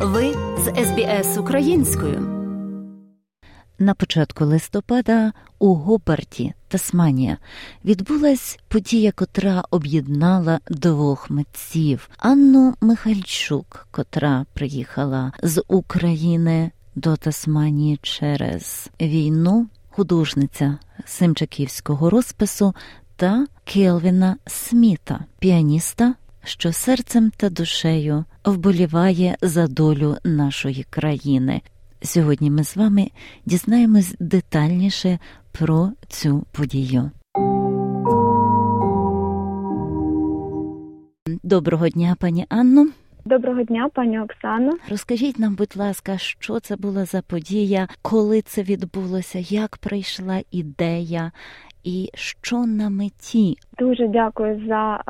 Ви з СБС українською. На початку листопада у Гобарті, Тасманія, відбулась подія, котра об'єднала двох митців Анну Михальчук, котра приїхала з України до Тасманії через війну, художниця Симчаківського розпису та Келвіна Сміта, піаніста що серцем та душею вболіває за долю нашої країни. Сьогодні ми з вами дізнаємось детальніше про цю подію. Доброго дня, пані Анно. Доброго дня, пані Оксано. Розкажіть нам, будь ласка, що це була за подія, коли це відбулося, як прийшла ідея, і що на меті? Дуже дякую за е,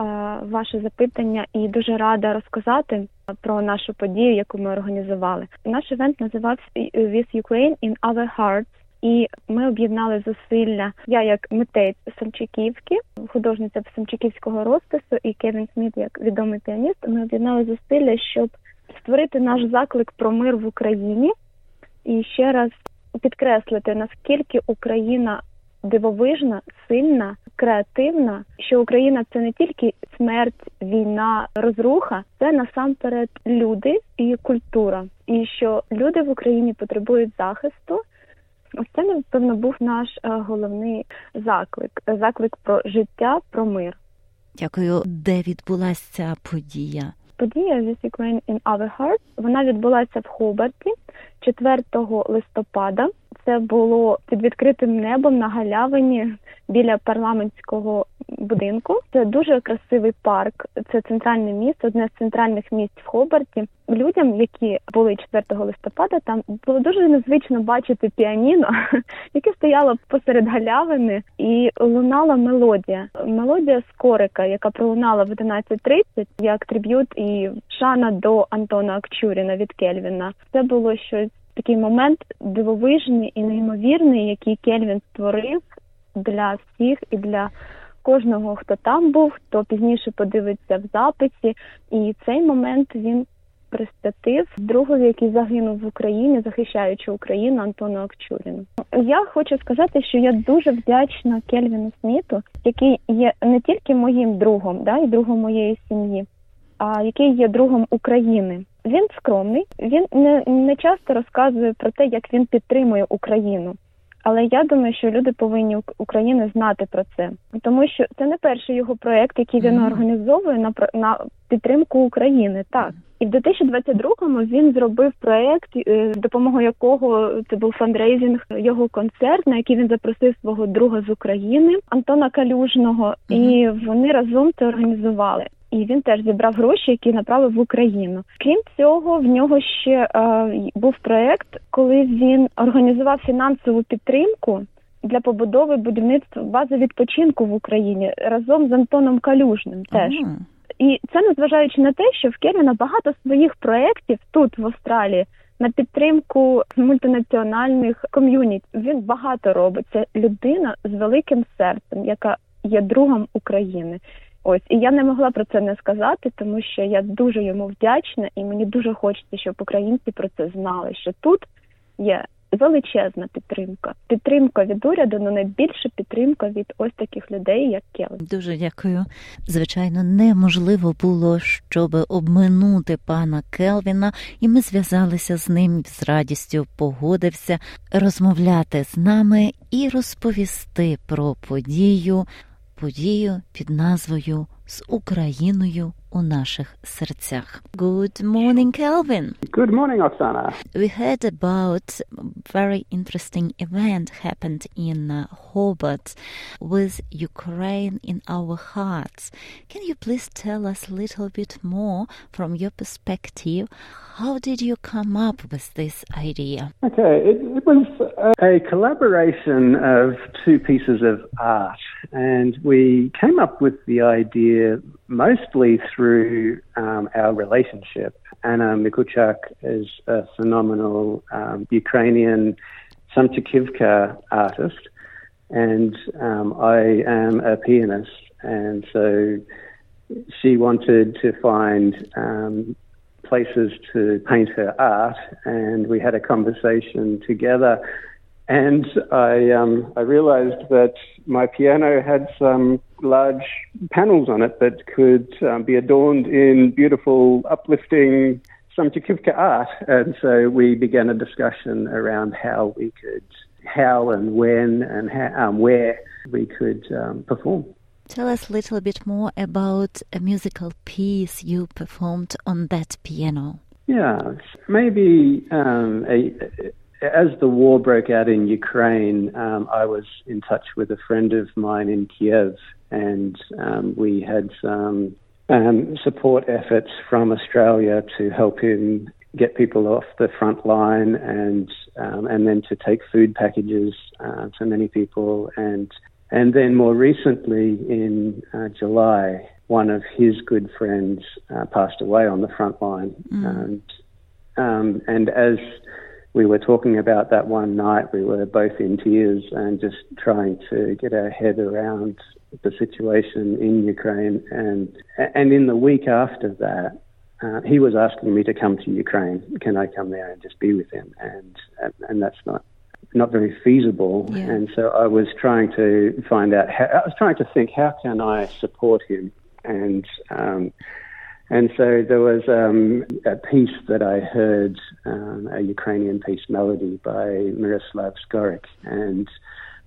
ваше запитання і дуже рада розказати про нашу подію, яку ми організували. Наш івент називався «With Ukraine in Our Hearts». І ми об'єднали зусилля. Я як митець Самчиківки, художниця Самчиківського розпису, і Кевін Сміт, як відомий піаніст. Ми об'єднали зусилля, щоб створити наш заклик про мир в Україні і ще раз підкреслити наскільки Україна дивовижна, сильна, креативна, що Україна це не тільки смерть, війна, розруха, це насамперед люди і культура, і що люди в Україні потребують захисту. Ось це напевно був наш е, головний заклик заклик про життя, про мир. Дякую, де відбулася ця подія. Подія This Ukraine in Our Hearts, Вона відбулася в Хобарті 4 листопада. Це було під відкритим небом на галявині біля парламентського будинку. Це дуже красивий парк. Це центральне місто, одне з центральних місць в Хобарті. Людям, які були 4 листопада, там було дуже незвично бачити піаніно, яке стояло посеред галявини, і лунала мелодія. Мелодія скорика, яка пролунала в 11.30, як триб'ют і шана до Антона Акчуріна від Кельвіна. Це було щось такий момент дивовижний і неймовірний, який Кельвін створив для всіх і для кожного, хто там був, хто пізніше подивиться в записі. І цей момент він присвятив другові, який загинув в Україні, захищаючи Україну Антону Акчуріну. Я хочу сказати, що я дуже вдячна Кельвіну Сміту, який є не тільки моїм другом, да і другом моєї сім'ї, а який є другом України. Він скромний, він не, не часто розказує про те, як він підтримує Україну. Але я думаю, що люди повинні України знати про це, тому що це не перший його проект, який він організовує на на підтримку України. Так. І в 2022-му він зробив проект, е, допомогою якого це був фандрейзинг, його концерт, на який він запросив свого друга з України Антона Калюжного, і вони разом це організували і він теж зібрав гроші, які направив в Україну. Крім цього, в нього ще е, був проект, коли він організував фінансову підтримку. Для побудови будівництва бази відпочинку в Україні разом з Антоном Калюжним теж ага. і це незважаючи на те, що в Кельвіна багато своїх проєктів тут в Австралії на підтримку мультинаціональних ком'юніті. Він багато робить. Це людина з великим серцем, яка є другом України. Ось і я не могла про це не сказати, тому що я дуже йому вдячна, і мені дуже хочеться, щоб українці про це знали. Що тут є величезна підтримка. Підтримка від уряду, але найбільша підтримка від ось таких людей, як Келен. Дуже дякую. Звичайно, неможливо було щоб обминути пана Келвіна, і ми зв'язалися з ним з радістю. Погодився розмовляти з нами і розповісти про подію подію під назвою з Україною у наших серцях. Good morning, Kelvin. Good morning, Oksana. We heard about very interesting event happened in uh, Hobart with Ukraine in our hearts. Can you please tell us a little bit more from your perspective? How did you come up with this idea? Okay, it, it was a collaboration of two pieces of art, and we came up with the idea mostly through um, our relationship. Anna Mikulchak is a phenomenal um, Ukrainian Samchikivka artist, and um, I am a pianist, and so she wanted to find um, places to paint her art, and we had a conversation together. And I, um, I realized that my piano had some large panels on it that could um, be adorned in beautiful, uplifting Samchikivka art. And so we began a discussion around how we could, how and when and how, um, where we could um, perform. Tell us a little bit more about a musical piece you performed on that piano. Yeah, maybe um, a, as the war broke out in Ukraine, um, I was in touch with a friend of mine in Kiev, and um, we had some um, support efforts from Australia to help him get people off the front line and um, and then to take food packages uh, to many people and and then more recently in uh, July one of his good friends uh, passed away on the front line mm. and um, and as we were talking about that one night we were both in tears and just trying to get our head around the situation in Ukraine, and and in the week after that, uh, he was asking me to come to Ukraine. Can I come there and just be with him? And and, and that's not not very feasible. Yeah. And so I was trying to find out. How, I was trying to think how can I support him and. Um, and so there was um, a piece that I heard, um, a Ukrainian piece melody by Miroslav Skorik, and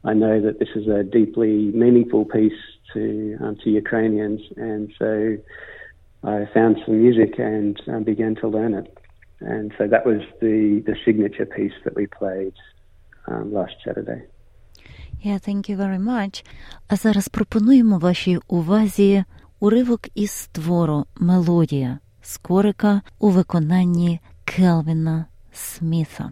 I know that this is a deeply meaningful piece to um, to Ukrainians, and so I found some music and um, began to learn it. And so that was the the signature piece that we played um, last Saturday. Yeah, thank you very much. А зараз пропонуємо вашій увазі уривок із твору Мелодія Скорика у виконанні Келвіна Сміта.